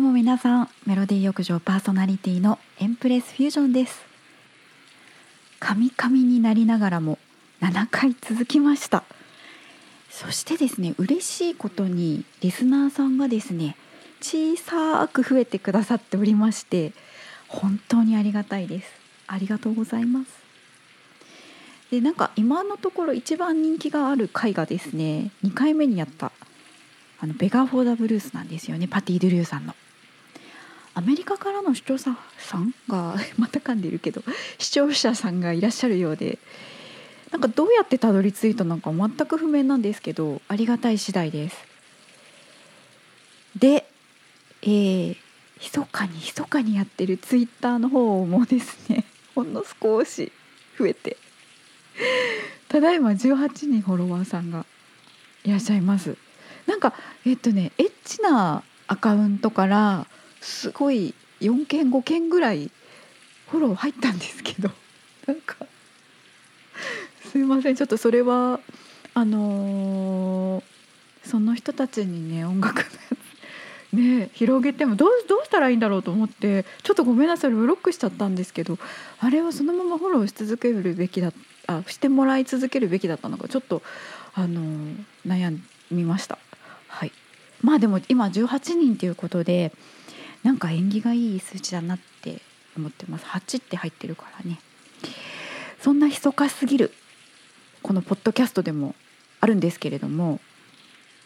うも皆さんメロディー浴場パーソナリティのエンプレスフュージョンです。カミカミになりながらも7回続きました。そしてですね嬉しいことにリスナーさんがですね小さく増えてくださっておりまして本当にありがたいです。ありがとうございます。でなんか今のところ一番人気がある回がですね2回目にやったあの Beggar for the Blues なんですよね。パティ・ドゥルーさんの。アメリカからの視聴者さんがまた噛んでるけど 視聴者さんがいらっしゃるようでなんかどうやってたどり着いたのか全く不明なんですけどありがたい次第です。で、えー、密かに密かにやってるツイッターの方もですね ほんの少し増えてただいま18人フォロワーさんがいらっしゃいますなんかえっとねエッチなアカウントからすごい4件5件ぐらいフォロー入ったんですけど。なんかすいません。ちょっとそれはあのー、その人たちにね音楽ね広げてもどうどうしたらいいんだろうと思ってちょっとごめんなさい。ブロックしちゃったんですけどあれはそのままフォローし続けるべきだあしてもらい続けるべきだったのかちょっとあのー、悩みました。はい。まあでも今18人ということでなんか縁起がいい数値だなって思ってます。8って入ってるからね。そんな密かすぎるこのポッドキャストでもあるんですけれども、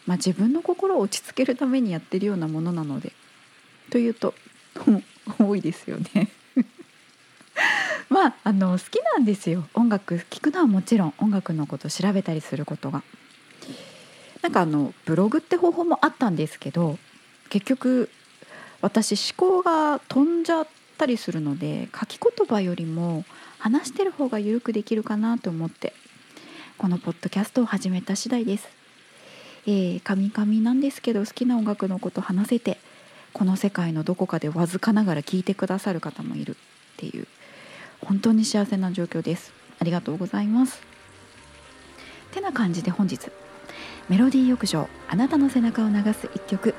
まあ、自分の心を落ち着けるためにやってるようなものなのでというと 多いですよね。まああの好きなんですよ。音楽聴くのはもちろん音楽のこと調べたりすることが。なんかあのブログって方法もあったんですけど結局私思考が飛んじゃったりするので書き言葉よりも話してる方が緩くできるかなと思ってこのポッドキャストを始めた次第です。えー、神々なんですけど好きな音楽のこと話せてこの世界のどこかでわずかながら聞いてくださる方もいるっていう本当に幸せな状況ですありがとうございますてな感じで本日メロディー浴場あなたの背中を流す一曲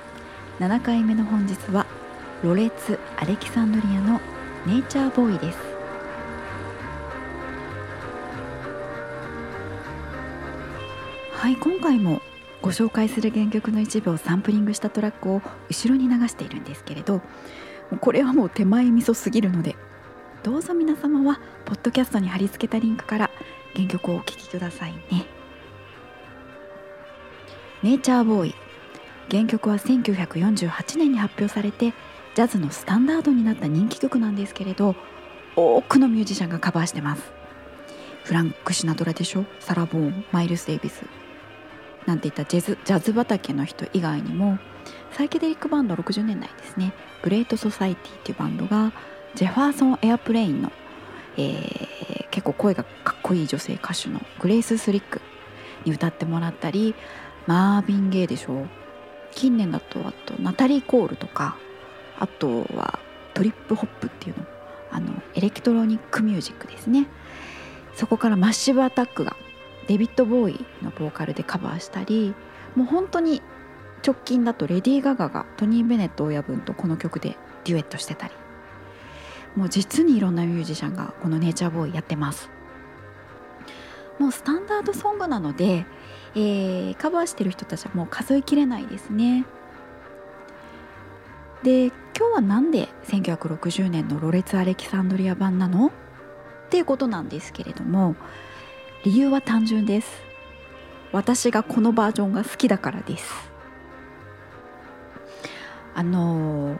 7回目の本日はロレツ・アレキサンドリアのネイチャーボーイですはい今回もご紹介する原曲の一部をサンプリングしたトラックを後ろに流しているんですけれどこれはもう手前味噌すぎるのでどうぞ皆様はポッドキャストに貼り付けたリンクから原曲をお聴きくださいね。ネイチャーボーイ原曲は1948年に発表されてジャズのスタンダードになった人気曲なんですけれど多くのミュージシャンがカバーしてます。フランク・シナトラでしょサラ・ボーンマイルス・デイビス。なんていったジャズジャズ畑の人以外にもサイケデリックバンド60年代ですね。グレート・ソサイティっていうバンドがジェファーソン・エアプレインの、えー、結構声がかっこいい女性歌手のグレイス・スリックに歌ってもらったりマービン・ゲイでしょ近年だとあとナタリー・コールとかあとはトリップホップっていうのあのエレクトロニックミュージックですね。そこからマッシブアタックがデビッド・ボウイのボーカルでカバーしたりもう本当に直近だとレディー・ガガがトニー・ベネット親分とこの曲でデュエットしてたり。もう実にいろんなミュージシャンがこの「ネイチャーボーイ」やってます。もうスタンダードソングなのでえー、カバーしてる人たちはもう数えきれないですね。で今日は何で1960年のロレツ・アレキサンドリア版なの？っていうことなんですけれども理由は単純です。私がこのバージョンが好きだからです。あの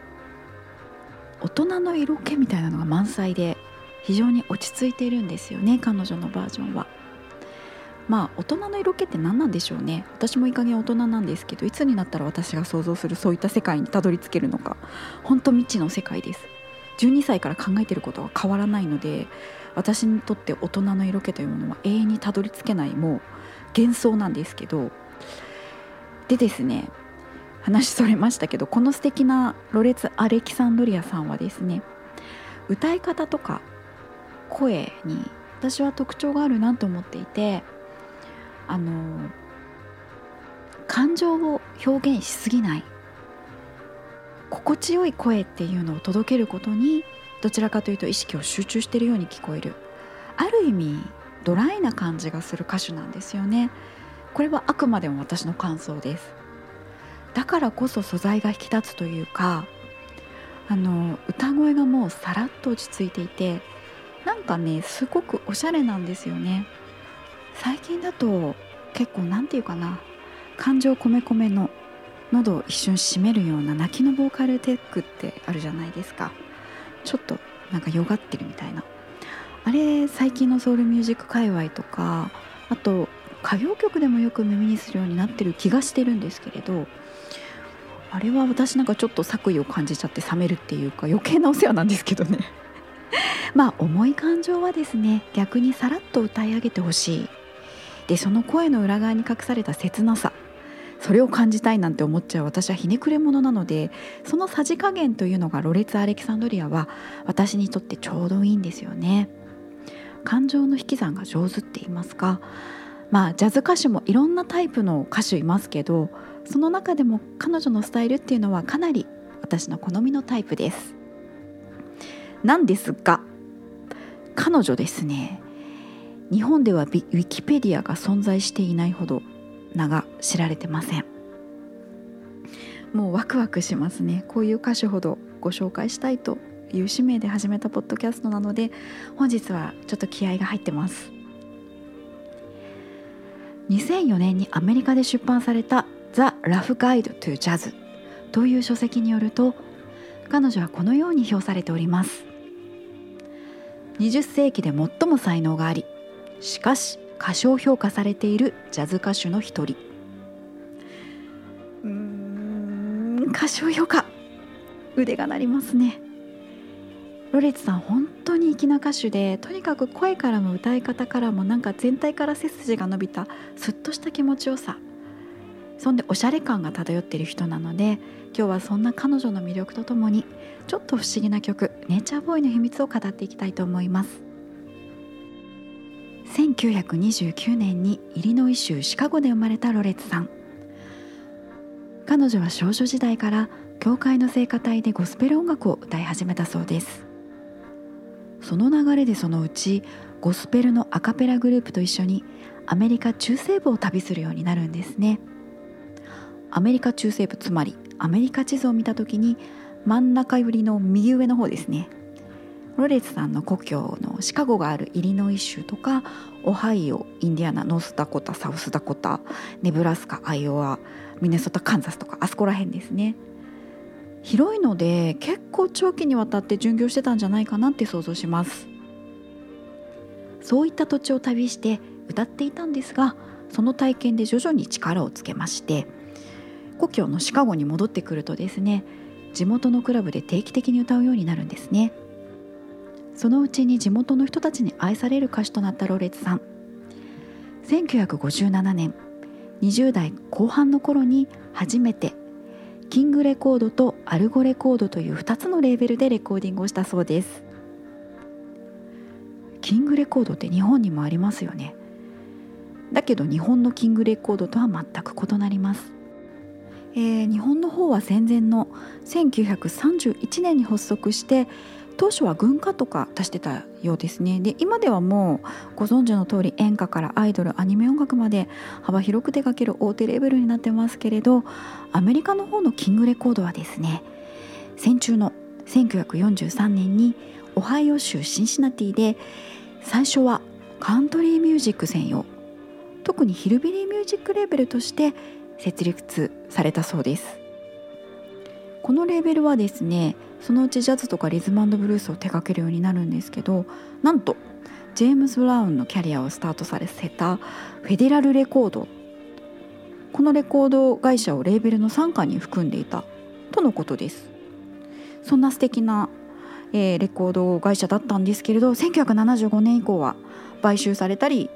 大人の色気みたいなのが満載で非常に落ち着いているんですよね彼女のバージョンは。まあ大人の色気って何なんでしょうね。私もいい加減大人なんですけどいつになったら私が想像するそういった世界にたどり着けるのか。本当未知の世界です。12歳から考えてることは変わらないので私にとって大人の色気というものは永遠にたどり着けないもう幻想なんですけど。でですね話それましたけどこの素敵なロレツ・アレキサンドリアさんはですね歌い方とか声に私は特徴があるなと思っていてあの感情を表現しすぎない。心地よい声っていうのを届けることにどちらかというと意識を集中しているように聞こえる。ある意味ドライな感じがする歌手なんですよね。これはあくまでも私の感想です。だからこそ素材が引き立つというかあの歌声がもうさらっと落ち着いていてなんかねすごくおしゃれなんですよね。最近だと結構何て言うかな感情込め込めの喉を一瞬締めるような泣きのボーカルテックってあるじゃないですか。ちょっとなんかよがってるみたいな。あれ最近のソウルミュージック界隈とかあと歌謡曲でもよく耳にするようになってる気がしてるんですけれどあれは私なんかちょっと作為を感じちゃって冷めるっていうか余計なお世話なんですけどね。まあ重い感情はですね逆にさらっと歌い上げてほしい。でその声の裏側に隠された切なさ。それを感じたいなんて思っちゃう私はひねくれ者なのでそのさじ加減というのがロレツ・アレキサンドリアは私にとってちょうどいいんですよね。感情の引き算が上手って言いますか。まあジャズ歌手もいろんなタイプの歌手いますけどその中でも彼女のスタイルっていうのはかなり私の好みのタイプです。なんですが彼女ですね。日本ではウィキペディアが存在していないほど名が知られてません。もうワクワクしますね。こういう歌手ほどご紹介したいという使命で始めたポッドキャストなので本日はちょっと気合が入ってます。2004年にアメリカで出版された「The Rough Guide to Jazz」という書籍によると彼女はこのように評されております。20世紀で最も才能がありしかし過小評価されているジャズ歌手の一人。うん過小評価腕が鳴りますね。ロレツさん本当に粋な歌手でとにかく声からも歌い方からもなんか全体から背筋が伸びたすっとした気持ちよさ。そんでおしゃれ感が漂っている人なので今日はそんな彼女の魅力とともにちょっと不思議な曲「ネイチャーボーイ」の秘密を語っていきたいと思います。1929年にイリノイ州シカゴで生まれたロレツさん。彼女は少女時代から教会の聖歌隊でゴスペル音楽を歌い始めたそうです。その流れでそのうちゴスペルのアカペラグループと一緒にアメリカ中西部を旅するようになるんですね。アメリカ中西部つまりアメリカ地図を見た時に真ん中寄りの右上の方ですね。ロレツさんの故郷のシカゴがあるイリノイ州とかオハイオインディアナノースダコタサウスダコタネブラスカアイオワミネソタカンザスとかあそこら辺ですね。広いので結構長期にわたって巡業してたんじゃないかなって想像します。そういった土地を旅して歌っていたんですがその体験で徐々に力をつけまして故郷のシカゴに戻ってくるとですね地元のクラブで定期的に歌うようになるんですね。そのうちに地元の人たちに愛される歌手となったロレツさん。1957年20代後半の頃に初めてキングレコードとアルゴレコードという2つのレーベルでレコーディングをしたそうです。キングレコードって日本にもありますよね。だけど日本のキングレコードとは全く異なります。えー、日本の方は戦前の1931年に発足して当初は軍歌とか出してたようですね。で今ではもうご存知の通り演歌からアイドルアニメ音楽まで幅広く手掛ける大手レベルになってますけれどアメリカの方のキングレコードはですね戦中の1943年にオハイオ州シンシナティで最初はカントリーミュージック専用特にヒルビリーミュージックレーベルとして設立されたそうです。このレーベルはですねそのうちジャズとかリズムブルースを手掛けるようになるんですけどなんとジェームズ・ブラウンのキャリアをスタートさせたフェデラルレコード。このレコード会社をレーベルの傘下に含んでいたとのことです。そんな素敵な、えー、レコード会社だったんですけれど1975年以降は買収されたり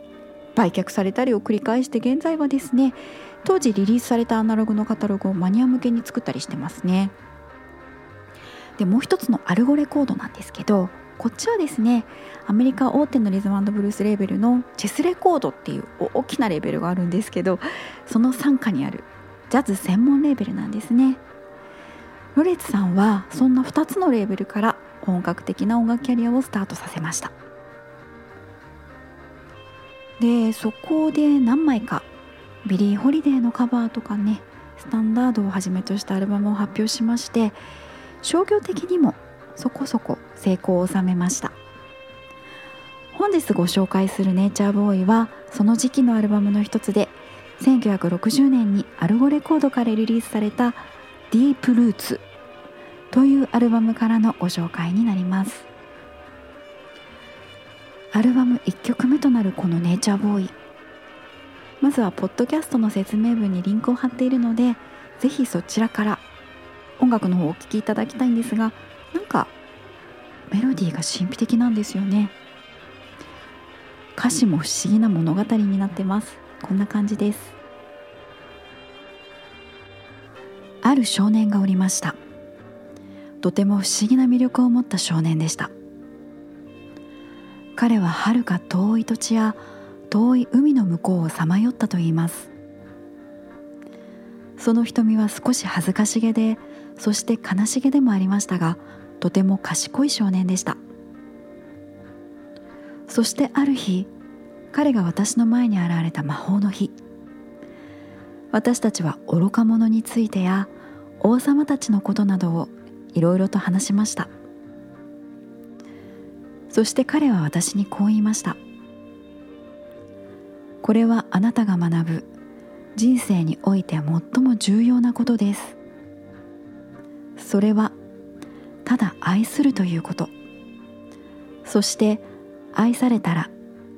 売却されたりを繰り返して現在はですね当時リリースされたアナログのカタログをマニア向けに作ったりしてますね。でもう一つのアルゴレコードなんですけどこっちはですねアメリカ大手のリズムブルースレーベルのチェスレコードっていう大きなレーベルがあるんですけどその傘下にあるジャズ専門レーベルなんですね。ロレツさんはそんな2つのレーベルから本格的な音楽キャリアをスタートさせました。でそこで何枚かビリー・ホリデーのカバーとかねスタンダードをはじめとしたアルバムを発表しまして商業的にもそこそこ成功を収めました。本日ご紹介する「ネイチャーボーイ」はその時期のアルバムの一つで1960年にアルゴレコードからリリースされた「ディープルーツ」というアルバムからのご紹介になります。アルバム1曲目となるこの「ネイチャーボーイ」まずはポッドキャストの説明文にリンクを貼っているのでぜひそちらから音楽の方をお聴きいただきたいんですがなんかメロディーが神秘的なんですよね。歌詞も不思議な物語になってます。こんな感じです。ある少年がおりました。とても不思議な魅力を持った少年でした。彼は遥か遠い土地や遠い海の向こうをさまよったといいます。その瞳は少し恥ずかしげでそして悲しげでもありましたがとても賢い少年でした。そしてある日彼が私の前に現れた魔法の日。私たちは愚か者についてや王様たちのことなどをいろいろと話しました。そして彼は私にこう言いました。これはあなたが学ぶ人生において最も重要なことです。それはただ愛するということ。そして愛されたら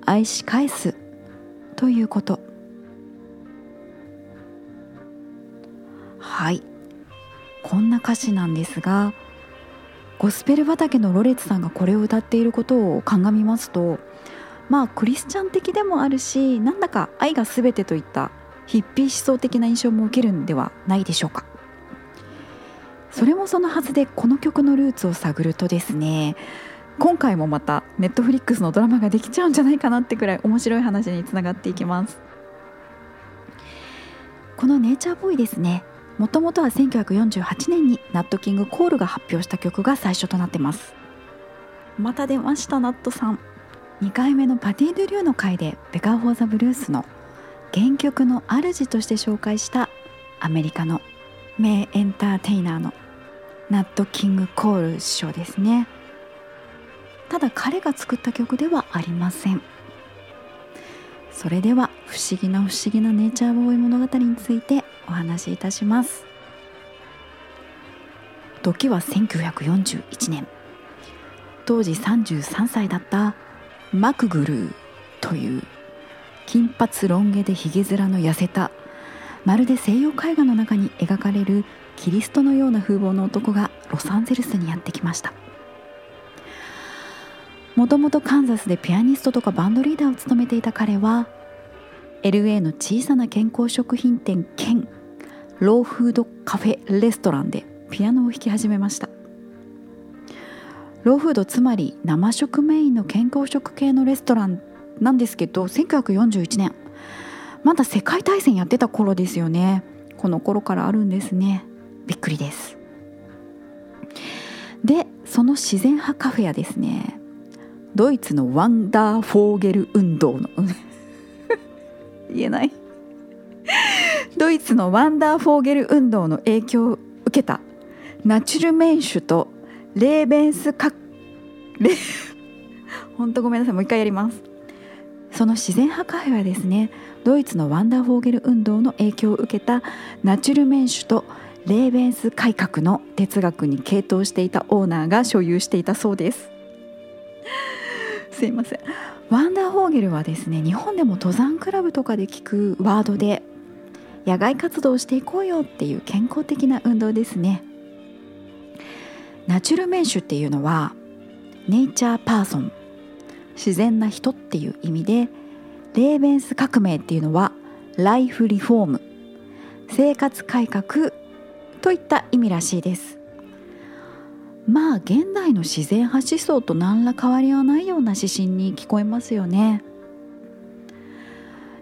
愛し返すということ。はい。こんな歌詞なんですがゴスペル畑のロレツさんがこれを歌っていることを鑑みますとまあクリスチャン的でもあるしなんだか愛が全てといったヒッピー思想的な印象も受けるんではないでしょうか。それもそのはずでこの曲のルーツを探るとですね今回もまたネットフリックスのドラマができちゃうんじゃないかなってくらい面白い話につながっていきます。この「ネイチャーボーイ」ですねもともとは1948年にナット・キング・コールが発表した曲が最初となってます。また出ましたナットさん。2回目のパティ・ドリューの回で「ベガー・フォー・ザ・ブルース」の原曲の主として紹介したアメリカの名エンターテイナーのナット・キング・コール師匠ですね。ただ彼が作った曲ではありません。それでは不思議な不思議なネイチャーボーイ物語についてお話しいたします。時は1941年。当時33歳だったマクグルーという金髪ロン毛でひげ面の痩せたまるで西洋絵画の中に描かれるキリストのような風貌の男がロサンゼルスにやってきました。もともとカンザスでピアニストとかバンドリーダーを務めていた彼は LA の小さな健康食品店兼ローフードカフェレストランでピアノを弾き始めました。ローフードつまり生食メインの健康食系のレストランなんですけど1941年。まだ世界大戦やってた頃ですよね。この頃からあるんですね。びっくりです。でその自然派カフェはですねドイツのワンダーフォーゲル運動の 言えない？ドイツのワンダーフォーゲル運動の影響を受けたナチュルメンシュとレーベンスカレ 本当ごめんなさいもう一回やります。その自然派カフェはですねドイツのワンダーフォーゲル運動の影響を受けたナチュルメンシュとレーベンス改革の哲学に傾倒していたオーナーが所有していたそうです。すいません。ワンダーフォーゲルはですね日本でも登山クラブとかで聞くワードで野外活動をしていこうよっていう健康的な運動ですね。ナチュルメンシュっていうのはネイチャーパーソン。自然な人っていう意味でレーベンス革命っていうのはライフリフォーム。生活改革といった意味らしいです。まあ現代の自然派思想と何ら変わりはないような指針に聞こえますよね。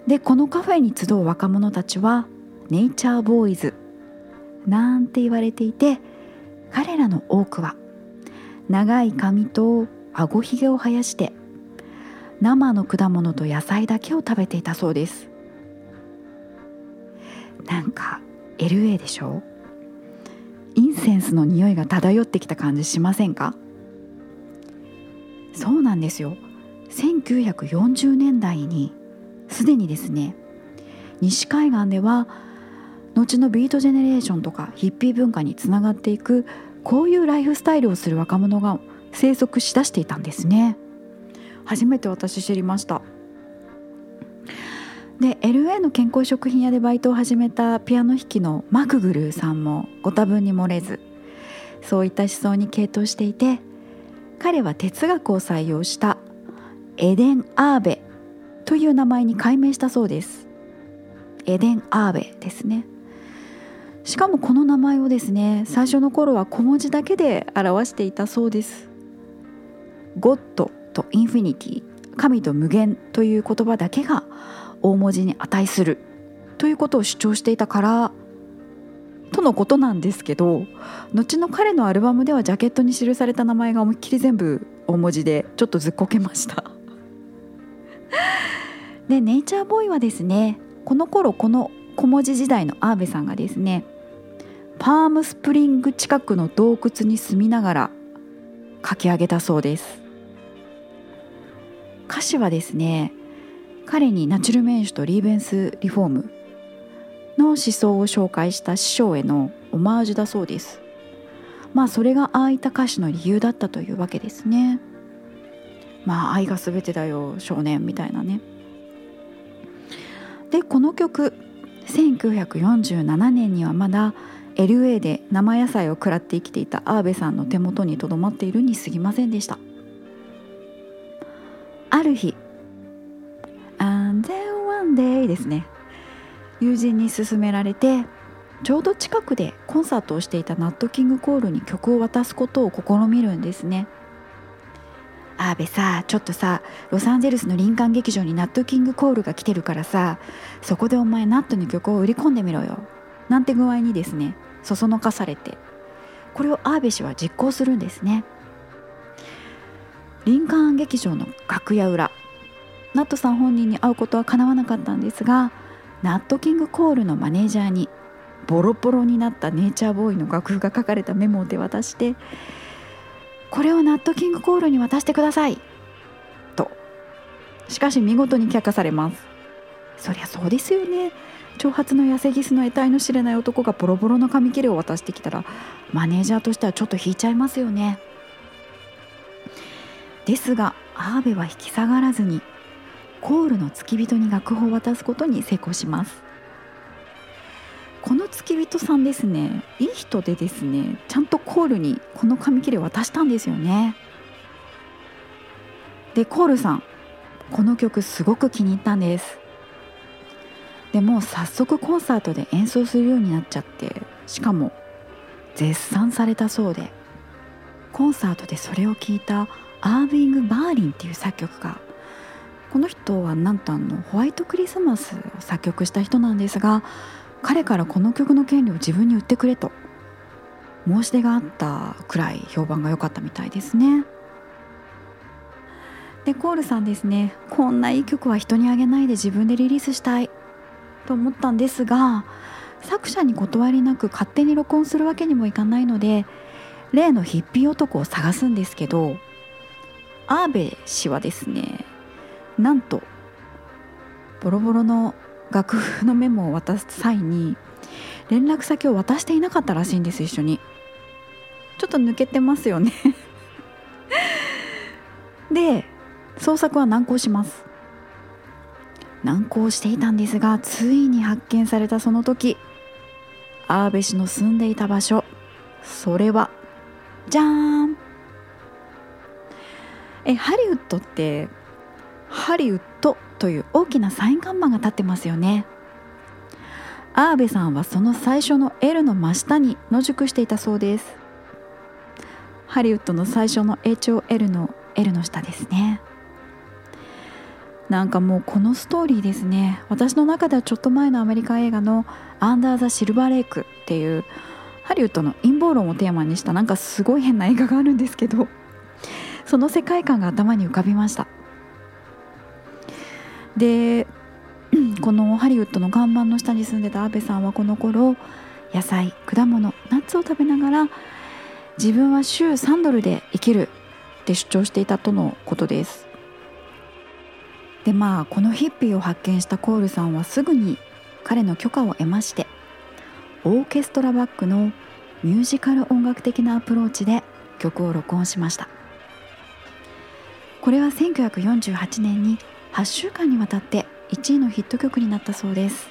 でこのカフェに集う若者たちはネイチャーボーイズなんて言われていて彼らの多くは長い髪とあごひげを生やして生の果物と野菜だけを食べていたそうです。なんか LA でしょセンスの匂いが漂ってきた感じしませんか？そうなんですよ。1940年代にすでにですね西海岸では後のビートジェネレーションとかヒッピー文化につながっていくこういうライフスタイルをする若者が生息しだしていたんですね。初めて私知りました。で LA の健康食品屋でバイトを始めたピアノ弾きのマクグルーさんもご多分に漏れずそういった思想に傾倒していて彼は哲学を採用したエデン・アーベという名前に改名したそうです。エデン・アーベですね。しかもこの名前をですね最初の頃は小文字だけで表していたそうです。ゴッドとインフィニティ神と無限という言葉だけが大文字に値するということを主張していたからとのことなんですけど後の彼のアルバムではジャケットに記された名前が思いっきり全部大文字でちょっとずっこけました。でネイチャーボーイはですねこの頃この小文字時代のアーベさんがですねパームスプリング近くの洞窟に住みながら書き上げたそうです。歌詞はですね彼にナチュルメンシュとリーベンス・リフォームの思想を紹介した師匠へのオマージュだそうです。まあそれがああいった歌詞の理由だったというわけですね。まあ愛が全てだよ少年みたいなね。でこの曲1947年にはまだ LA で生野菜を食らって生きていたアーベさんの手元にとどまっているに過ぎませんでした。ある日 one day ですね。友人に勧められてちょうど近くでコンサートをしていたナットキングコールに曲を渡すことを試みるんですね。アーベさちょっとさロサンゼルスの林間劇場にナットキングコールが来てるからさそこでお前ナットに曲を売り込んでみろよ。なんて具合にですねそそのかされて。これをアーベ氏は実行するんですね。林間劇場の楽屋裏。ナットさん本人に会うことはかなわなかったんですがナットキングコールのマネージャーにボロボロになったネイチャーボーイの楽譜が書かれたメモを手渡してこれをナットキングコールに渡してください。と。しかし見事に却下されます。そりゃそうですよね。長髪の痩せギスの得体の知れない男がボロボロの紙切れを渡してきたらマネージャーとしてはちょっと引いちゃいますよね。ですがアーベは引き下がらずにコールの付き人に楽譜を渡すことに成功します。この付き人さんですねいい人でですねちゃんとコールにこの紙切れ渡したんですよね。でコールさんこの曲すごく気に入ったんです。でもう早速コンサートで演奏するようになっちゃってしかも絶賛されたそうで。コンサートでそれを聞いたアービング・バーリンっていう作曲家この人はなんとあのホワイトクリスマスを作曲した人なんですが彼からこの曲の権利を自分に売ってくれと申し出があったくらい評判が良かったみたいですね。でコールさんですねこんないい曲は人にあげないで自分でリリースしたいと思ったんですが作者に断りなく勝手に録音するわけにもいかないので例のヒッピー男を探すんですけどアーベ氏はですねなんとボロボロの楽譜のメモを渡す際に連絡先を渡していなかったらしいんです一緒に。ちょっと抜けてますよね。で捜索は難航します。難航していたんですがついに発見されたその時アーベ氏の住んでいた場所それはじゃーんえハリウッドってハリウッドという大きなサイン看板が立ってますよね。アーベさんはその最初の L の真下に野宿していたそうです。ハリウッドの最初の HOL の L の下ですね。なんかもうこのストーリーですね。私の中ではちょっと前のアメリカ映画の「アンダー・ザ・シルバー・レイク」っていうハリウッドの陰謀論をテーマにしたなんかすごい変な映画があるんですけどその世界観が頭に浮かびました。でこのハリウッドの看板の下に住んでた阿部さんはこの頃野菜果物ナッツを食べながら自分は週3ドルで生きるって主張していたとのことです。でまあこのヒッピーを発見したコールさんはすぐに彼の許可を得ましてオーケストラバックのミュージカル音楽的なアプローチで曲を録音しました。これは1948年に8週間にわたって1位のヒット曲になったそうです。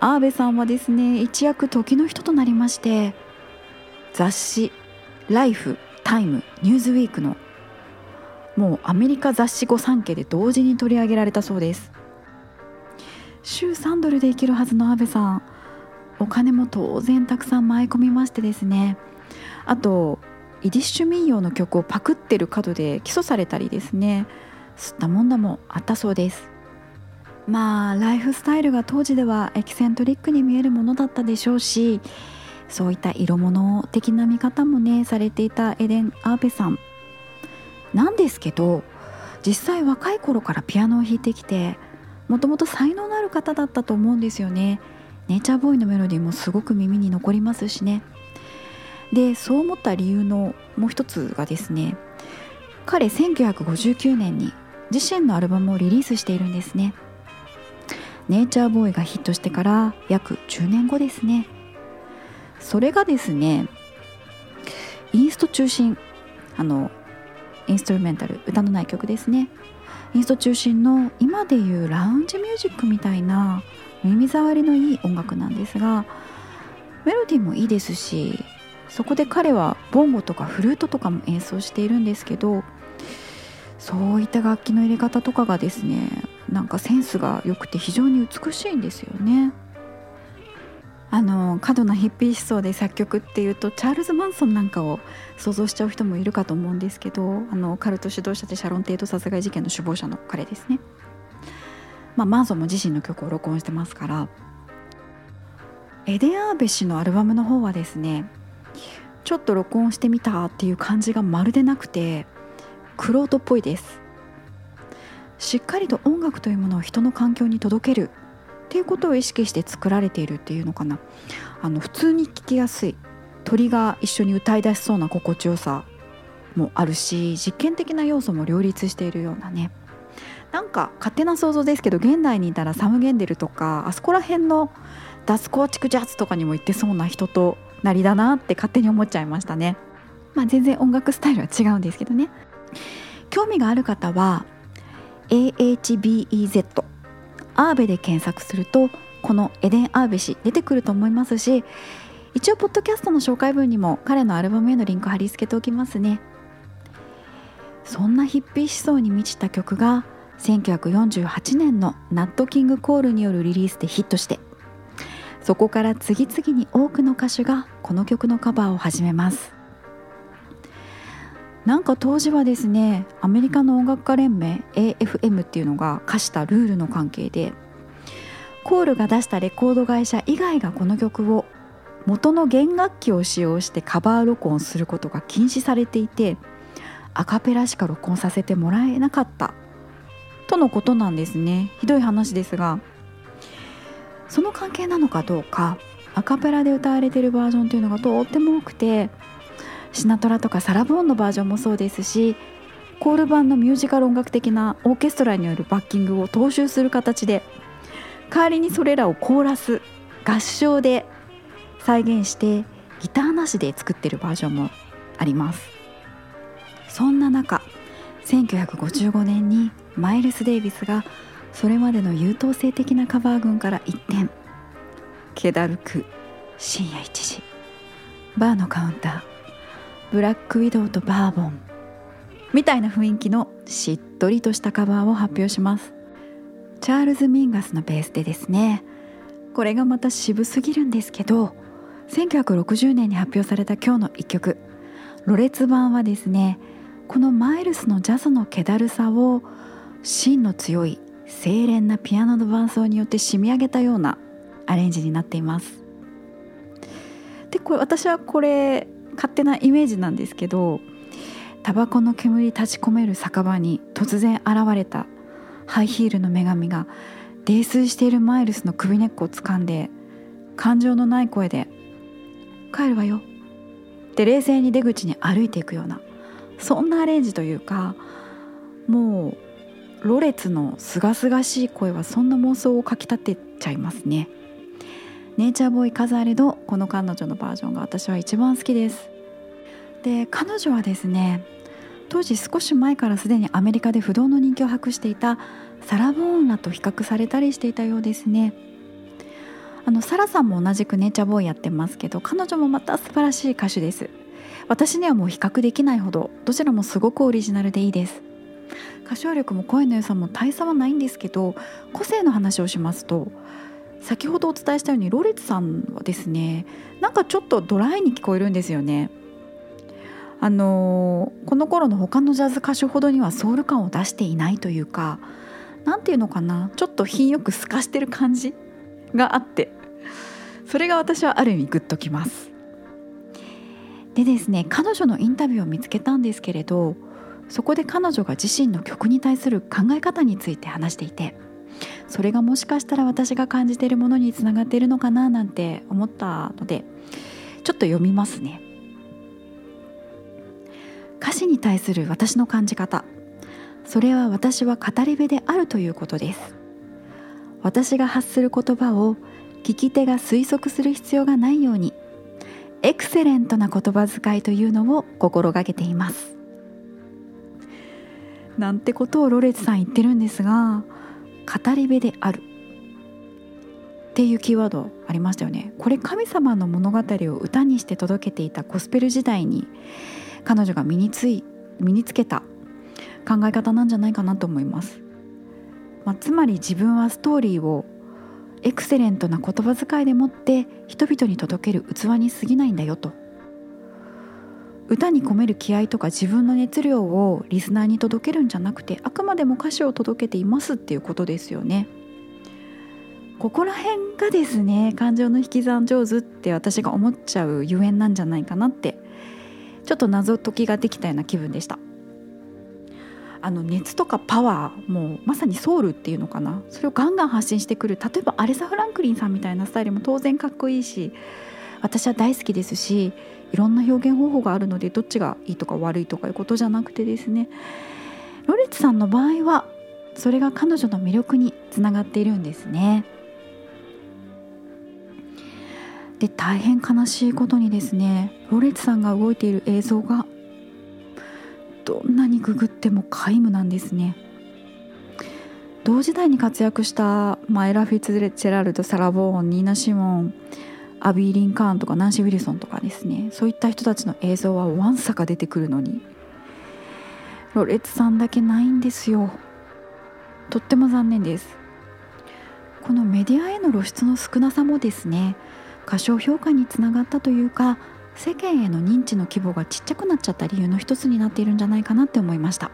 アーベさんはですね一躍時の人となりまして雑誌「ライフ」「タイム」「ニューズウィークのもうアメリカ雑誌御三家で同時に取り上げられたそうです。週3ドルで生きるはずの阿部さんお金も当然たくさん舞い込みましてですねあとイディッシュ民謡の曲をパクってる角で起訴されたりですね。吸ったもんだもあったそうです。まあライフスタイルが当時ではエキセントリックに見えるものだったでしょうしそういった色物的な見方もねされていたエデン・アーベさん。なんですけど実際若い頃からピアノを弾いてきてもともと才能のある方だったと思うんですよね。ネイチャーボーイのメロディーもすごく耳に残りますしね。でそう思った理由のもう一つがですね彼1959年に自身のアルバムをリリースしているんですね。ネイチャーボーイがヒットしてから約10年後ですね。それがですねインスト中心あのインストゥルメンタル歌のない曲ですね。インスト中心の今でいうラウンジミュージックみたいな耳障りのいい音楽なんですがメロディーもいいですしそこで彼はボンゴとかフルートとかも演奏しているんですけどそういった楽器の入れ方とかがですねなんかセンスが良くて非常に美しいんですよね。あの過度なヒッピー思想で作曲っていうとチャールズ・マンソンなんかを想像しちゃう人もいるかと思うんですけどあのカルト指導者でシャロン・テイト殺害事件の首謀者の彼ですね、まあ、マンソンも自身の曲を録音してますからエデン・アーベ氏のアルバムの方はですねちょっと録音してみたっていう感じがまるでなくてクロートっぽいです。しっかりと音楽というものを人の環境に届けるっていうことを意識して作られているっていうのかな。あの普通に聴きやすい。鳥が一緒に歌い出しそうな心地よさもあるし実験的な要素も両立しているようなね。なんか勝手な想像ですけど現代にいたらサム・ゲンデルとかあそこら辺のダスコアチクジャズとかにも行ってそうな人となりだなって勝手に思っちゃいましたね。まあ全然音楽スタイルは違うんですけどね。興味がある方は AHBEZ アーベで検索するとこのエデン・アーベ氏出てくると思いますし一応ポッドキャストの紹介文にも彼のアルバムへのリンク貼り付けておきますね。そんなヒッピー思想に満ちた曲が1948年のナット・キング・コールによるリリースでヒットしてそこから次々に多くの歌手がこの曲のカバーを始めます。なんか当時はですねアメリカの音楽家連盟 AFM っていうのが課したルールの関係でコールが出したレコード会社以外がこの曲を元の弦楽器を使用してカバー録音することが禁止されていてアカペラしか録音させてもらえなかった。とのことなんですね。ひどい話ですがその関係なのかどうかアカペラで歌われてるバージョンというのがとっても多くてシナトラとかサラ・ボーンのバージョンもそうですしコール版のミュージカル音楽的なオーケストラによるバッキングを踏襲する形で代わりにそれらをコーラス合唱で再現してギターなしで作ってるバージョンもあります。そんな中1955年にマイルス・デイビスがそれまでの優等生的なカバー群から一転気だるく深夜1時バーのカウンターブラックウィドウとバーボンみたいな雰囲気のしっとりとしたカバーを発表します。チャールズ・ミンガスのベースでですねこれがまた渋すぎるんですけど1960年に発表された今日の一曲ロレツ版はですねこのマイルスのジャズの気だるさを芯の強い清廉なピアノの伴奏によって締め上げたようなアレンジになっています。でこれ私はこれ勝手なイメージなんですけどタバコの煙立ち込める酒場に突然現れたハイヒールの女神が泥酔しているマイルスの首根っこを掴んで感情のない声で「帰るわよ」って冷静に出口に歩いていくようなそんなアレンジというかもうロレツのすがすがしい声はそんな妄想をかきたてちゃいますね。ネイチャーボーイカザーレドこの彼女のバージョンが私は一番好きです。で彼女はですね当時少し前からすでにアメリカで不動の人気を博していたサラ・ボーンらと比較されたりしていたようですね。あのサラさんも同じくネイチャーボーイやってますけど彼女もまた素晴らしい歌手です。私にはもう比較できないほどどちらもすごくオリジナルでいいです。歌唱力も声の良さも大差はないんですけど個性の話をしますと先ほどお伝えしたようにロレツさんはですねなんかちょっとドライに聞こえるんですよね。あの、この頃の他のジャズ歌手ほどにはソウル感を出していないというか何ていうのかなちょっと品よく透かしてる感じがあってそれが私はある意味グッときます。でですね彼女のインタビューを見つけたんですけれどそこで彼女が自身の曲に対する考え方について話していてそれがもしかしたら私が感じているものにつながっているのかななんて思ったのでちょっと読みますね。歌詞に対する私の感じ方。それは私は語り部であるということです。私が発する言葉を聞き手が推測する必要がないようにエクセレントな言葉遣いというのを心がけています。なんてことをロレツさん言ってるんですが語り部である。っていうキーワードありましたよね。これ神様の物語を歌にして届けていたゴスペル時代に彼女が身につい身につけた考え方なんじゃないかなと思います、まあ、つまり自分はストーリーをエクセレントな言葉遣いでもって人々に届ける器に過ぎないんだよと。歌に込める気合とか自分の熱量をリスナーに届けるんじゃなくてあくまでも歌詞を届けていますっていうことですよね。ここら辺がですね感情の引き算上手って私が思っちゃうゆえんなんじゃないかなってちょっと謎解きができたような気分でした。あの熱とかパワーもうまさにソウルっていうのかな？それをガンガン発信してくる例えばアレサ・フランクリンさんみたいなスタイルも当然かっこいいし私は大好きですしいろんな表現方法があるのでどっちがいいとか悪いとかいうことじゃなくてですねロレツさんの場合はそれが彼女の魅力につながっているんですね。で大変悲しいことにですねロレツさんが動いている映像がどんなにググっても皆無なんですね同時代に活躍したマイラ・フィッツジェラルド・サラ・ボーンニーナ・シモンアビー・リンカーンとかナンシー・ウィルソンとかですね。そういった人たちの映像はわんさか出てくるのに。ロレッツさんだけないんですよ。とっても残念です。このメディアへの露出の少なさもですね過小評価につながったというか世間への認知の規模がちっちゃくなっちゃった理由の一つになっているんじゃないかなって思いました。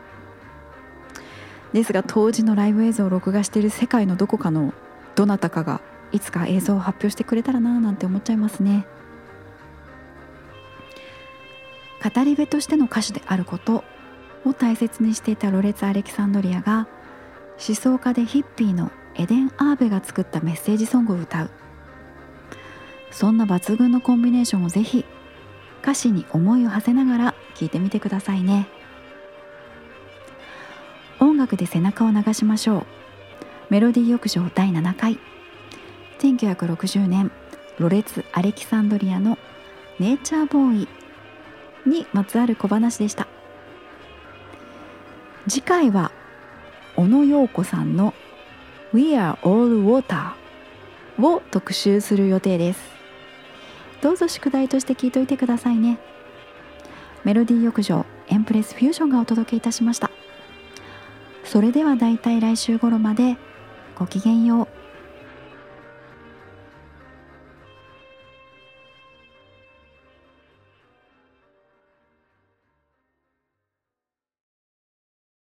ですが当時のライブ映像を録画している世界のどこかのどなたかがいつか映像を発表してくれたらななんて思っちゃいますね。語り部としての歌手であることを大切にしていたロレツ・アレキサンドリアが思想家でヒッピーのエデン・アーベが作ったメッセージソングを歌う。そんな抜群のコンビネーションをぜひ歌詞に思いを馳せながら聴いてみてくださいね。音楽で背中を流しましょう。メロディー浴場第7回。1960年ロレツ・アレキサンドリアの「ネイチャーボーイ」にまつわる小話でした。次回は小野陽子さんの「We Are All Water」を特集する予定です。どうぞ宿題として聞いといてくださいね。メロディー浴場エンプレスフュージョンがお届けいたしました。それではだいたい来週頃までごきげんよう。